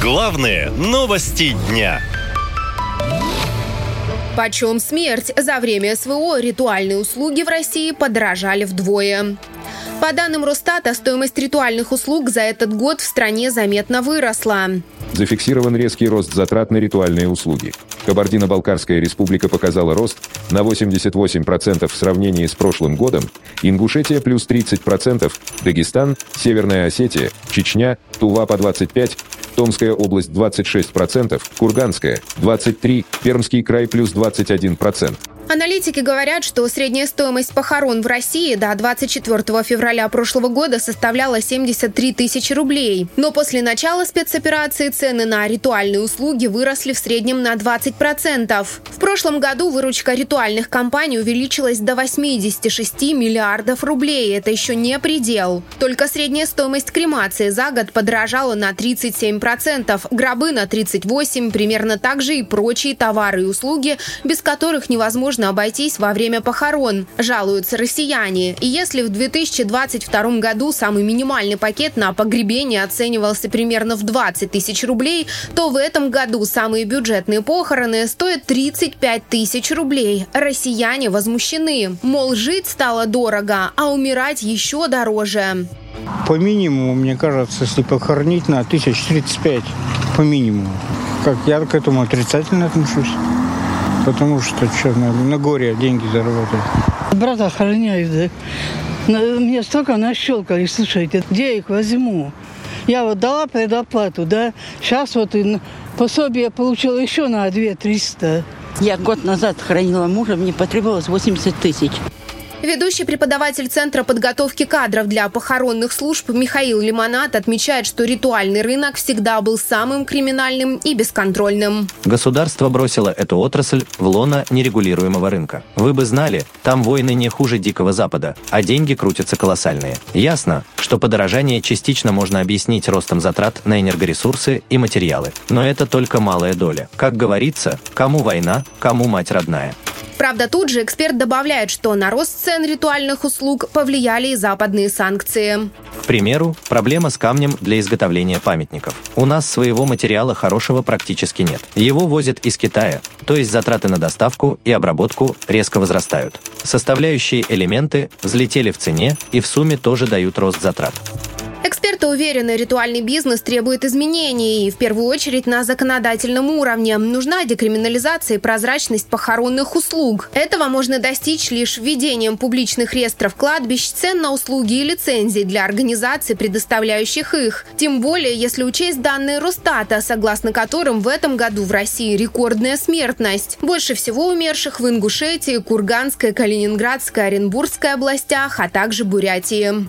Главные новости дня. Почем смерть? За время СВО ритуальные услуги в России подорожали вдвое. По данным Росстата, стоимость ритуальных услуг за этот год в стране заметно выросла. Зафиксирован резкий рост затрат на ритуальные услуги. Кабардино-Балкарская республика показала рост на 88% в сравнении с прошлым годом, Ингушетия плюс 30%, Дагестан, Северная Осетия, Чечня, Тува по 25%, Томская область 26%, Курганская 23%, Пермский край плюс 21%. Аналитики говорят, что средняя стоимость похорон в России до 24 февраля прошлого года составляла 73 тысячи рублей. Но после начала спецоперации цены на ритуальные услуги выросли в среднем на 20%. В прошлом году выручка ритуальных компаний увеличилась до 86 миллиардов рублей. Это еще не предел. Только средняя стоимость кремации за год подорожала на 37%, гробы на 38%, примерно так же и прочие товары и услуги, без которых невозможно невозможно обойтись во время похорон, жалуются россияне. И если в 2022 году самый минимальный пакет на погребение оценивался примерно в 20 тысяч рублей, то в этом году самые бюджетные похороны стоят 35 тысяч рублей. Россияне возмущены. Мол, жить стало дорого, а умирать еще дороже. По минимуму, мне кажется, если похоронить на 1035, по минимуму. Как я к этому отрицательно отношусь. Потому что что, на, на горе деньги заработать. Брата охраняют, да. Мне столько нащелкали, слушайте, где их возьму? Я вот дала предоплату, да, сейчас вот и пособие получила еще на 2 300. Я год назад хранила мужа, мне потребовалось 80 тысяч. Ведущий преподаватель Центра подготовки кадров для похоронных служб Михаил Лимонат отмечает, что ритуальный рынок всегда был самым криминальным и бесконтрольным. Государство бросило эту отрасль в лоно нерегулируемого рынка. Вы бы знали, там войны не хуже Дикого Запада, а деньги крутятся колоссальные. Ясно, что подорожание частично можно объяснить ростом затрат на энергоресурсы и материалы. Но это только малая доля. Как говорится, кому война, кому мать родная. Правда, тут же эксперт добавляет, что на рост цен ритуальных услуг повлияли и западные санкции. К примеру, проблема с камнем для изготовления памятников. У нас своего материала хорошего практически нет. Его возят из Китая, то есть затраты на доставку и обработку резко возрастают. Составляющие элементы взлетели в цене и в сумме тоже дают рост затрат. Эксперты уверены, ритуальный бизнес требует изменений, и в первую очередь на законодательном уровне. Нужна декриминализация и прозрачность похоронных услуг. Этого можно достичь лишь введением публичных реестров кладбищ, цен на услуги и лицензий для организаций, предоставляющих их. Тем более, если учесть данные Росстата, согласно которым в этом году в России рекордная смертность. Больше всего умерших в Ингушетии, Курганской, Калининградской, Оренбургской областях, а также Бурятии.